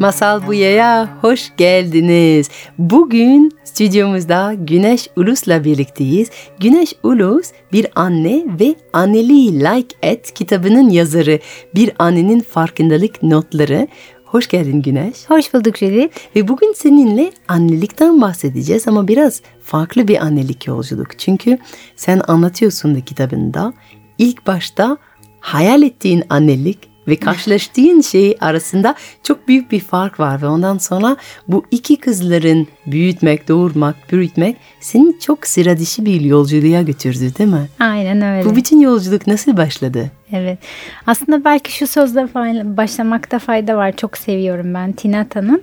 Masal Buya'ya hoş geldiniz. Bugün stüdyomuzda Güneş Ulus'la birlikteyiz. Güneş Ulus bir anne ve Anneliği Like Et kitabının yazarı. Bir annenin farkındalık notları. Hoş geldin Güneş. Hoş bulduk Judith. Ve bugün seninle annelikten bahsedeceğiz ama biraz farklı bir annelik yolculuk. Çünkü sen anlatıyorsun da kitabında ilk başta hayal ettiğin annelik ve karşılaştığın şey arasında çok büyük bir fark var ve ondan sonra bu iki kızların büyütmek, doğurmak, büyütmek seni çok sıra dışı bir yolculuğa götürdü değil mi? Aynen öyle. Bu bütün yolculuk nasıl başladı? Evet. Aslında belki şu sözle başlamakta fayda var. Çok seviyorum ben Tinata'nın.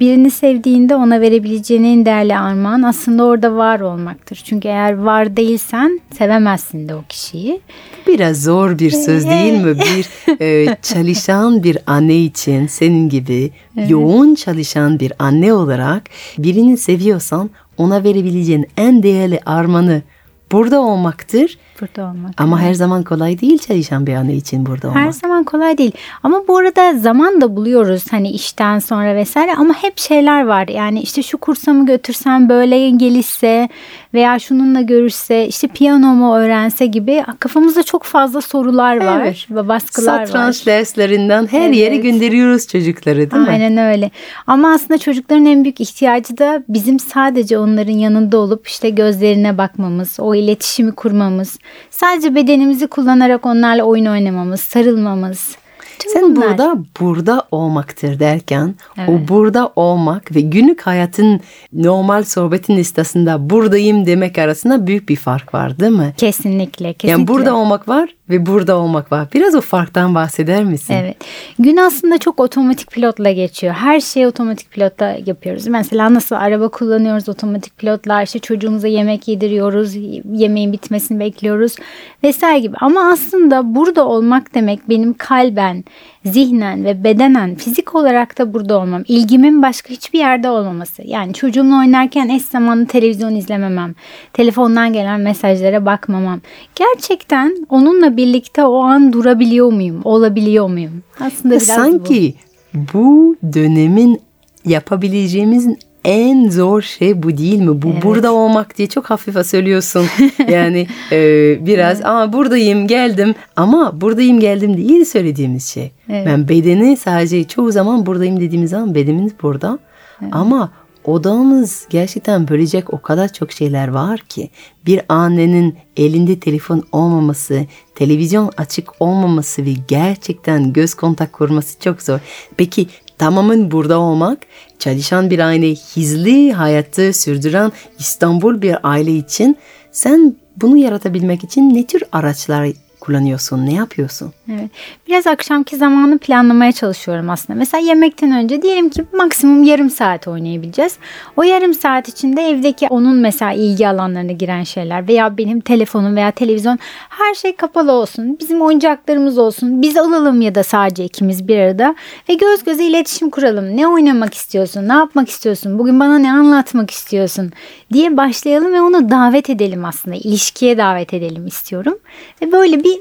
Birini sevdiğinde ona verebileceğin en değerli armağan aslında orada var olmaktır. Çünkü eğer var değilsen sevemezsin de o kişiyi. Biraz zor bir söz değil mi? Bir e, çalışan bir anne için senin gibi evet. yoğun çalışan bir anne olarak birini seviyorsan ona verebileceğin en değerli armağanı burada olmaktır burada olmak. Ama her zaman kolay değil çalışan bir anne için burada olmak. Her zaman kolay değil. Ama bu arada zaman da buluyoruz hani işten sonra vesaire ama hep şeyler var. Yani işte şu kursa mı götürsem böyle gelişse veya şununla görürse işte piyano mu öğrense gibi kafamızda çok fazla sorular var evet. ve baskılar Satranç var. Satranç derslerinden her evet. yere gönderiyoruz çocukları değil Aynen mi? Aynen öyle. Ama aslında çocukların en büyük ihtiyacı da bizim sadece onların yanında olup işte gözlerine bakmamız, o iletişimi kurmamız, Sadece bedenimizi kullanarak onlarla oyun oynamamız, sarılmamız. Sen bunlar. burada burada olmaktır derken evet. o burada olmak ve günlük hayatın normal sohbetin listesinde buradayım demek arasında büyük bir fark var değil mi? Kesinlikle. kesinlikle. Yani burada olmak var ve burada olmak var. Biraz o farktan bahseder misin? Evet. Gün aslında çok otomatik pilotla geçiyor. Her şeyi otomatik pilotla yapıyoruz. Mesela nasıl araba kullanıyoruz otomatik pilotla. İşte çocuğumuza yemek yediriyoruz. Yemeğin bitmesini bekliyoruz vesaire gibi. Ama aslında burada olmak demek benim kalben, zihnen ve bedenen fizik olarak da burada olmam. İlgimin başka hiçbir yerde olmaması. Yani çocuğumla oynarken eş zamanlı televizyon izlememem. Telefondan gelen mesajlara bakmamam. Gerçekten onunla birlikte o an durabiliyor muyum? Olabiliyor muyum? Aslında biraz Sanki bu. bu dönemin yapabileceğimizin en zor şey bu değil mi? Bu evet. burada olmak diye çok hafife söylüyorsun. yani e, biraz evet. aa buradayım geldim ama buradayım geldim değil söylediğimiz şey. Evet. Ben bedeni sadece çoğu zaman buradayım dediğimiz zaman bedenimiz burada. Evet. Ama odamız gerçekten bölecek o kadar çok şeyler var ki bir annenin elinde telefon olmaması, televizyon açık olmaması ve gerçekten göz kontak kurması çok zor. Peki tamamen burada olmak, çalışan bir aile, hizli hayatı sürdüren İstanbul bir aile için sen bunu yaratabilmek için ne tür araçlar kullanıyorsun? Ne yapıyorsun? Evet. Biraz akşamki zamanı planlamaya çalışıyorum aslında. Mesela yemekten önce diyelim ki maksimum yarım saat oynayabileceğiz. O yarım saat içinde evdeki onun mesela ilgi alanlarına giren şeyler veya benim telefonum veya televizyon her şey kapalı olsun. Bizim oyuncaklarımız olsun. Biz alalım ya da sadece ikimiz bir arada ve göz göze iletişim kuralım. Ne oynamak istiyorsun? Ne yapmak istiyorsun? Bugün bana ne anlatmak istiyorsun? diye başlayalım ve onu davet edelim aslında. İlişkiye davet edelim istiyorum. Ve böyle bir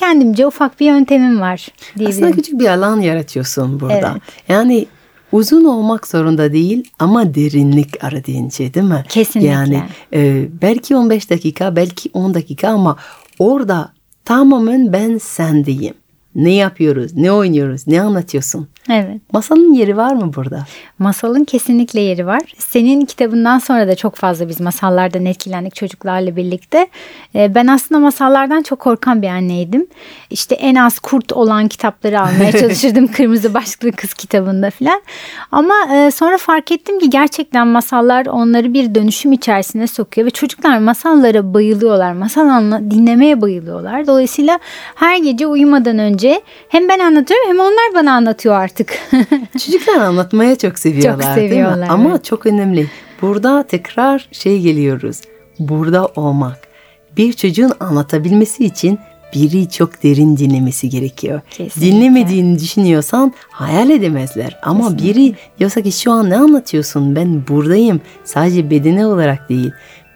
kendimce ufak bir yöntemim var. Aslında küçük bir alan yaratıyorsun burada. Evet. Yani uzun olmak zorunda değil ama derinlik aradığın şey değil mi? Kesinlikle. Yani e, belki 15 dakika belki 10 dakika ama orada tamamen ben sendeyim. Ne yapıyoruz, ne oynuyoruz, ne anlatıyorsun? Evet. Masalın yeri var mı burada? Masalın kesinlikle yeri var. Senin kitabından sonra da çok fazla biz masallardan etkilendik çocuklarla birlikte. Ee, ben aslında masallardan çok korkan bir anneydim. İşte en az kurt olan kitapları almaya çalışırdım. Kırmızı başlıklı kız kitabında filan. Ama e, sonra fark ettim ki gerçekten masallar onları bir dönüşüm içerisine sokuyor. Ve çocuklar masallara bayılıyorlar. Masal dinlemeye bayılıyorlar. Dolayısıyla her gece uyumadan önce hem ben anlatıyorum hem onlar bana anlatıyor artık. Çocuklar anlatmaya çok seviyorlar, çok seviyorlar değil mi? Ama çok önemli. Burada tekrar şey geliyoruz. Burada olmak. Bir çocuğun anlatabilmesi için biri çok derin dinlemesi gerekiyor. Kesinlikle. Dinlemediğini düşünüyorsan hayal edemezler. Ama biri diyorsa ki şu an ne anlatıyorsun? Ben buradayım. Sadece bedeni olarak değil.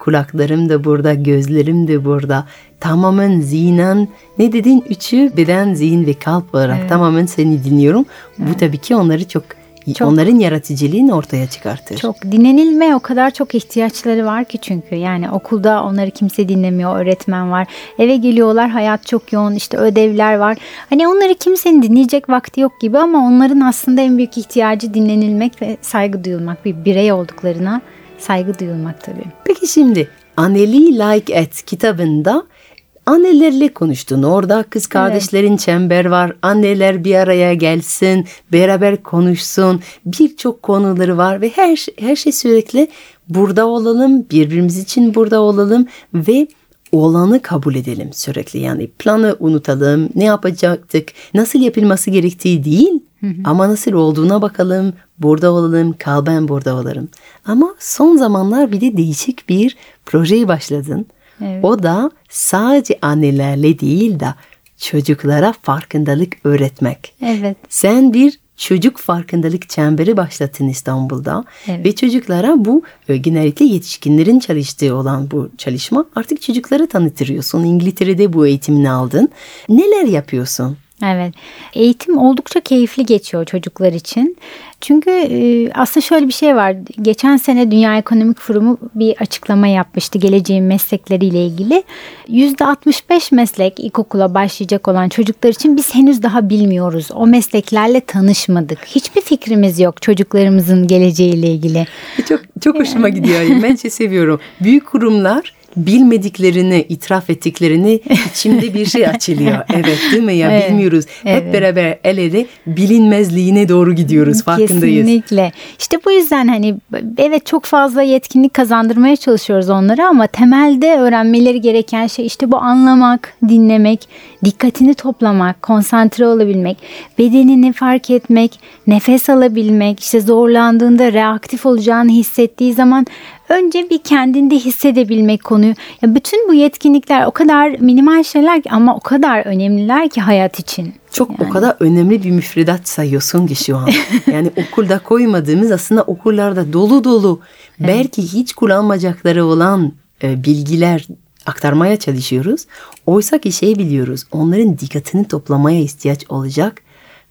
Kulaklarım da burada, gözlerim de burada. Tamamen zihnen ne dedin? Üçü beden, zihin ve kalp olarak tamamen seni dinliyorum. Bu tabii ki onları çok, Çok. onların yaratıcılığını ortaya çıkartır. Çok dinlenilmeye o kadar çok ihtiyaçları var ki çünkü yani okulda onları kimse dinlemiyor öğretmen var eve geliyorlar hayat çok yoğun işte ödevler var hani onları kimsenin dinleyecek vakti yok gibi ama onların aslında en büyük ihtiyacı dinlenilmek ve saygı duyulmak bir birey olduklarına saygı duyulmak tabii. Peki şimdi Anneli Like It kitabında annelerle konuştun. Orada kız kardeşlerin çember var. Anneler bir araya gelsin, beraber konuşsun. Birçok konuları var ve her her şey sürekli burada olalım, birbirimiz için burada olalım ve olanı kabul edelim sürekli. Yani planı unutalım, ne yapacaktık, nasıl yapılması gerektiği değil ama nasıl olduğuna bakalım, burada olalım, kalben burada olalım. Ama son zamanlar bir de değişik bir projeye başladın. Evet. O da sadece annelerle değil de çocuklara farkındalık öğretmek. Evet. Sen bir çocuk farkındalık çemberi başlattın İstanbul'da Evet. ve çocuklara bu genellikle yetişkinlerin çalıştığı olan bu çalışma artık çocuklara tanıtıyorsun. İngiltere'de bu eğitimini aldın. Neler yapıyorsun? Evet. Eğitim oldukça keyifli geçiyor çocuklar için. Çünkü e, aslında şöyle bir şey var. Geçen sene Dünya Ekonomik Forumu bir açıklama yapmıştı geleceğin meslekleriyle ilgili. %65 meslek ilkokula başlayacak olan çocuklar için biz henüz daha bilmiyoruz. O mesleklerle tanışmadık. Hiçbir fikrimiz yok çocuklarımızın geleceğiyle ilgili. Çok çok hoşuma gidiyor. Ben şey seviyorum. Büyük kurumlar bilmediklerini itiraf ettiklerini içimde bir şey açılıyor. Evet değil mi ya Evet, bilmiyoruz. Hep evet. beraber el ele bilinmezliğine doğru gidiyoruz farkındayız. Kesinlikle. İşte bu yüzden hani evet çok fazla yetkinlik kazandırmaya çalışıyoruz onlara ama temelde öğrenmeleri gereken şey işte bu anlamak, dinlemek, dikkatini toplamak, konsantre olabilmek, bedenini fark etmek, nefes alabilmek, işte zorlandığında reaktif olacağını hissettiği zaman önce bir kendinde hissedebilmek konuyu. Ya bütün bu yetkinlikler o kadar minimal şeyler ki ama o kadar önemliler ki hayat için. Çok o kadar önemli bir müfredat sayıyorsun ki şu an. Yani okulda koymadığımız aslında okullarda dolu dolu belki hiç kullanmayacakları olan e, bilgiler aktarmaya çalışıyoruz. Oysa ki şey biliyoruz onların dikkatini toplamaya ihtiyaç olacak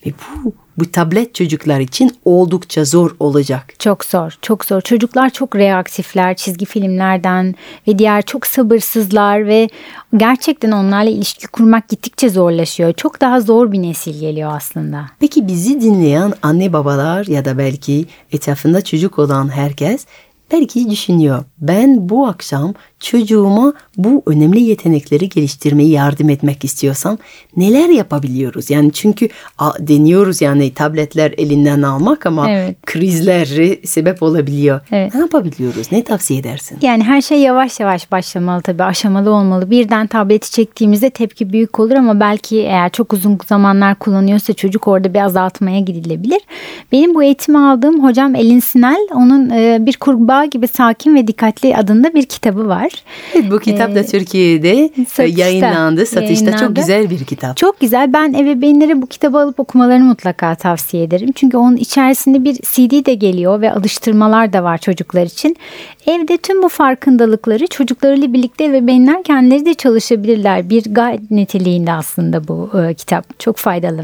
ve bu bu tablet çocuklar için oldukça zor olacak. Çok zor, çok zor. Çocuklar çok reaktifler çizgi filmlerden ve diğer çok sabırsızlar ve gerçekten onlarla ilişki kurmak gittikçe zorlaşıyor. Çok daha zor bir nesil geliyor aslında. Peki bizi dinleyen anne babalar ya da belki etrafında çocuk olan herkes belki düşünüyor. Ben bu akşam çocuğuma bu önemli yetenekleri geliştirmeyi yardım etmek istiyorsam neler yapabiliyoruz? Yani çünkü deniyoruz yani tabletler elinden almak ama Evet. krizlere sebep olabiliyor. Evet. Ne yapabiliyoruz? Ne tavsiye edersin? Yani her şey yavaş yavaş başlamalı tabii aşamalı olmalı. Birden tableti çektiğimizde tepki büyük olur ama belki eğer çok uzun zamanlar kullanıyorsa çocuk orada bir azaltmaya gidilebilir. Benim bu eğitimi aldığım hocam Elin Sinel onun e, bir kurbağa gibi sakin ve dikkatli adında bir kitabı var. Evet, bu kitap da Türkiye'de Ee, satışta, yayınlandı. Satışta çok yayınlandı. güzel bir kitap. Çok güzel. Ben ebeveynlere bu kitabı alıp okumalarını mutlaka tavsiye ederim. Çünkü onun içerisinde bir CD de geliyor ve alıştırmalar da var çocuklar için. Evde tüm bu farkındalıkları çocuklarıyla birlikte ebeveynler kendileri de çalışabilirler. Bir guide niteliğinde aslında bu e, kitap. Çok faydalı.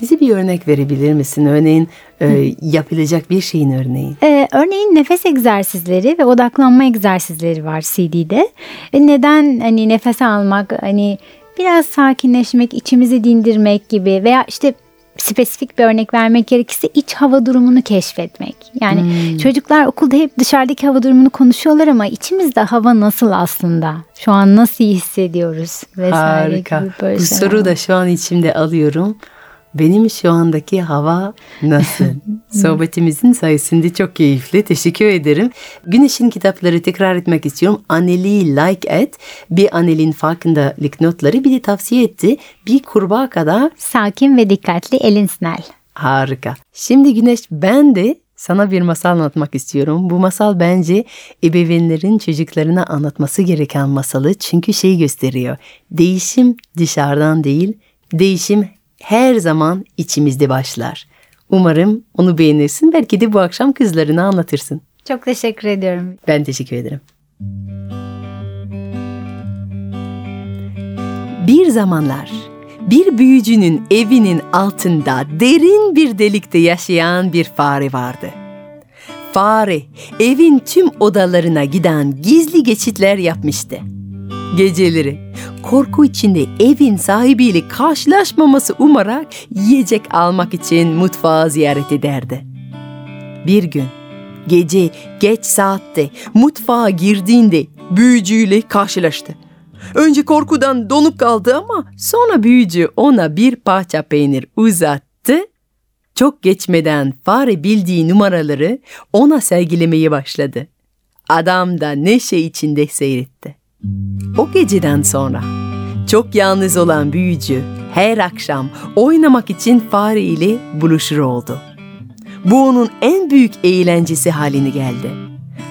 Bize bir örnek verebilir misin? Örneğin e, yapılacak bir şeyin örneği. Ee, örneğin nefes egzersizleri ve odaklanma egzersizleri var CD'de. Ve neden hani nefes almak, hani biraz sakinleşmek, içimizi dindirmek gibi veya işte spesifik bir örnek vermek gerekirse iç hava durumunu keşfetmek. Yani çocuklar okulda hep dışarıdaki hava durumunu konuşuyorlar ama içimizde hava nasıl aslında? Şu an nasıl hissediyoruz? Vesaire Harika. gibi böyle Bu şeyler soru var. da şu an içimde alıyorum. Benim şu andaki hava nasıl? Sohbetimizin sayesinde çok keyifli. Teşekkür ederim. Güneş'in kitapları tekrar etmek istiyorum. Anneli Like It, bir Annelin farkındalık notları bir de tavsiye etti. Bir kurbağa kadar Sakin ve dikkatli Elin Snell. Harika. Şimdi Güneş ben de sana bir masal anlatmak istiyorum. Bu masal bence ebeveynlerin çocuklarına anlatması gereken masalı çünkü şey gösteriyor. Değişim dışarıdan değil, değişim her zaman içimizde başlar. Umarım onu beğenirsin. Belki de bu akşam kızlarına anlatırsın. Çok teşekkür ediyorum. Ben teşekkür ederim. Bir zamanlar bir büyücünün evinin altında derin bir delikte yaşayan bir fare vardı. Fare evin tüm odalarına giden gizli geçitler yapmıştı. Geceleri korku içinde evin sahibiyle karşılaşmaması umarak yiyecek almak için mutfağı ziyaret ederdi. Bir gün gece geç saatte mutfağa girdiğinde büyücüyle karşılaştı. Önce korkudan donup kaldı ama sonra büyücü ona bir parça peynir uzattı. Çok geçmeden fare bildiği numaraları ona sergilemeye başladı. Adam da neşe içinde seyretti. O geceden sonra çok yalnız olan büyücü her akşam oynamak için fare ile buluşur oldu. Bu onun en büyük eğlencesi haline geldi.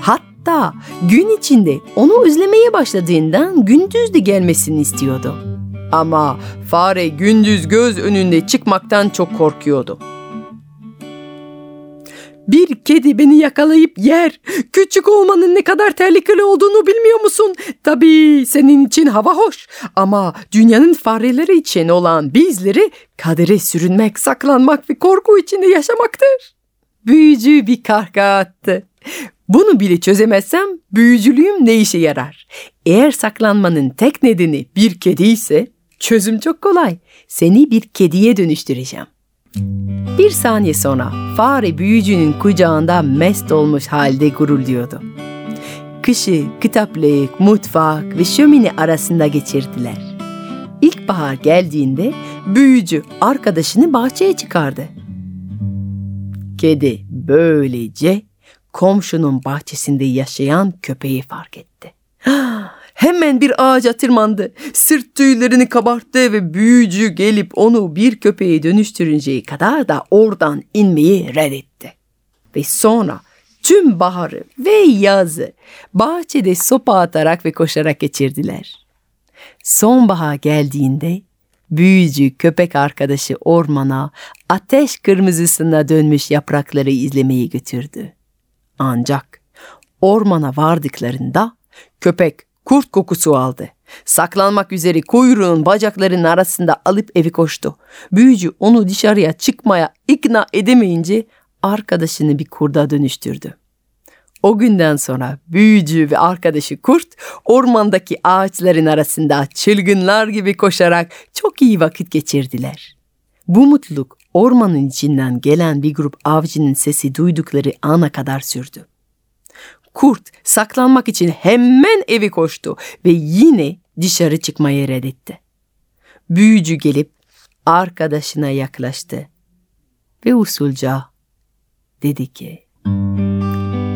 Hatta gün içinde onu özlemeye başladığından gündüz de gelmesini istiyordu. Ama fare gündüz göz önünde çıkmaktan çok korkuyordu. Bir kedi beni yakalayıp yer. Küçük olmanın ne kadar tehlikeli olduğunu bilmiyor musun? Tabii senin için hava hoş. Ama dünyanın fareleri için olan bizleri kadere sürünmek, saklanmak ve korku içinde yaşamaktır. Büyücü bir kahkaha attı. Bunu bile çözemezsem büyücülüğüm ne işe yarar? Eğer saklanmanın tek nedeni bir kedi ise çözüm çok kolay. Seni bir kediye dönüştüreceğim. Bir saniye sonra fare büyücünün kucağında mest olmuş halde gurulduyordu. Kışı kitaplık, mutfak ve şömine arasında geçirdiler. İlkbahar geldiğinde büyücü arkadaşını bahçeye çıkardı. Kedi böylece komşunun bahçesinde yaşayan köpeği fark etti. Hemen bir ağaca tırmandı. Sırt tüylerini kabarttı ve büyücü gelip onu bir köpeğe dönüştürünceye kadar da oradan inmeyi reddetti. Ve sonra tüm baharı ve yazı bahçede sopa atarak ve koşarak geçirdiler. Sonbahar geldiğinde büyücü köpek arkadaşı ormana ateş kırmızısına dönmüş yaprakları izlemeye götürdü. Ancak ormana vardıklarında köpek kurt kokusu aldı. Saklanmak üzere kuyruğun bacaklarının arasında alıp evi koştu. Büyücü onu dışarıya çıkmaya ikna edemeyince arkadaşını bir kurda dönüştürdü. O günden sonra büyücü ve arkadaşı kurt ormandaki ağaçların arasında çılgınlar gibi koşarak çok iyi vakit geçirdiler. Bu mutluluk ormanın içinden gelen bir grup avcının sesi duydukları ana kadar sürdü. Kurt saklanmak için hemen evi koştu ve yine dışarı çıkmayı reddetti. Büyücü gelip arkadaşına yaklaştı ve usulca dedi ki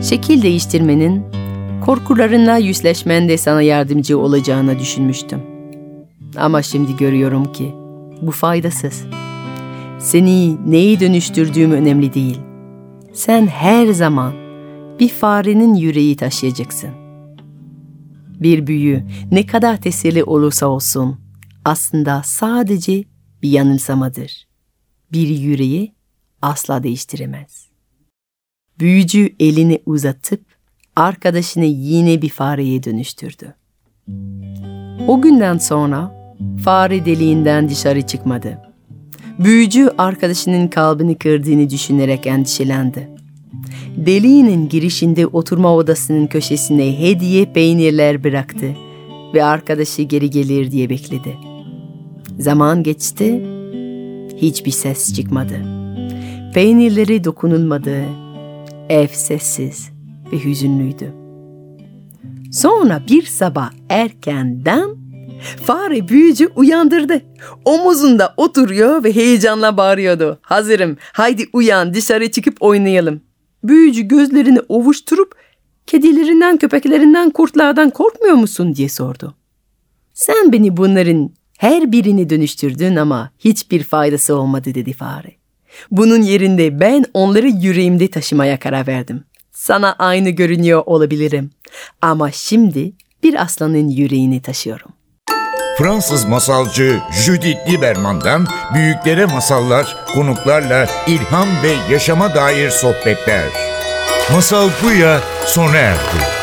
Şekil değiştirmenin korkularınla yüzleşmende sana yardımcı olacağını düşünmüştüm. Ama şimdi görüyorum ki bu faydasız. Seni neyi dönüştürdüğüm önemli değil. Sen her zaman bir farenin yüreği taşıyacaksın. Bir büyü ne kadar tesirli olursa olsun aslında sadece bir yanılsamadır. Bir yüreği asla değiştiremez. Büyücü elini uzatıp arkadaşını yine bir fareye dönüştürdü. O günden sonra fare deliğinden dışarı çıkmadı. Büyücü arkadaşının kalbini kırdığını düşünerek endişelendi. Deliğinin girişinde oturma odasının köşesine hediye peynirler bıraktı ve arkadaşı geri gelir diye bekledi. Zaman geçti, hiçbir ses çıkmadı. Peynirleri dokunulmadı, ev sessiz ve hüzünlüydü. Sonra bir sabah erkenden fare büyücü uyandırdı. Omuzunda oturuyor ve heyecanla bağırıyordu. Hazırım, haydi uyan dışarı çıkıp oynayalım. Büyücü gözlerini ovuşturup kedilerinden, köpeklerinden, kurtlardan korkmuyor musun diye sordu. Sen beni bunların her birini dönüştürdün ama hiçbir faydası olmadı dedi fare. Bunun yerinde ben onları yüreğimde taşımaya karar verdim. Sana aynı görünüyor olabilirim. Ama şimdi bir aslanın yüreğini taşıyorum. Fransız masalcı Judith Lieberman'dan büyüklere masallar, konuklarla ilham ve yaşama dair sohbetler. Masal Buya sona erdi.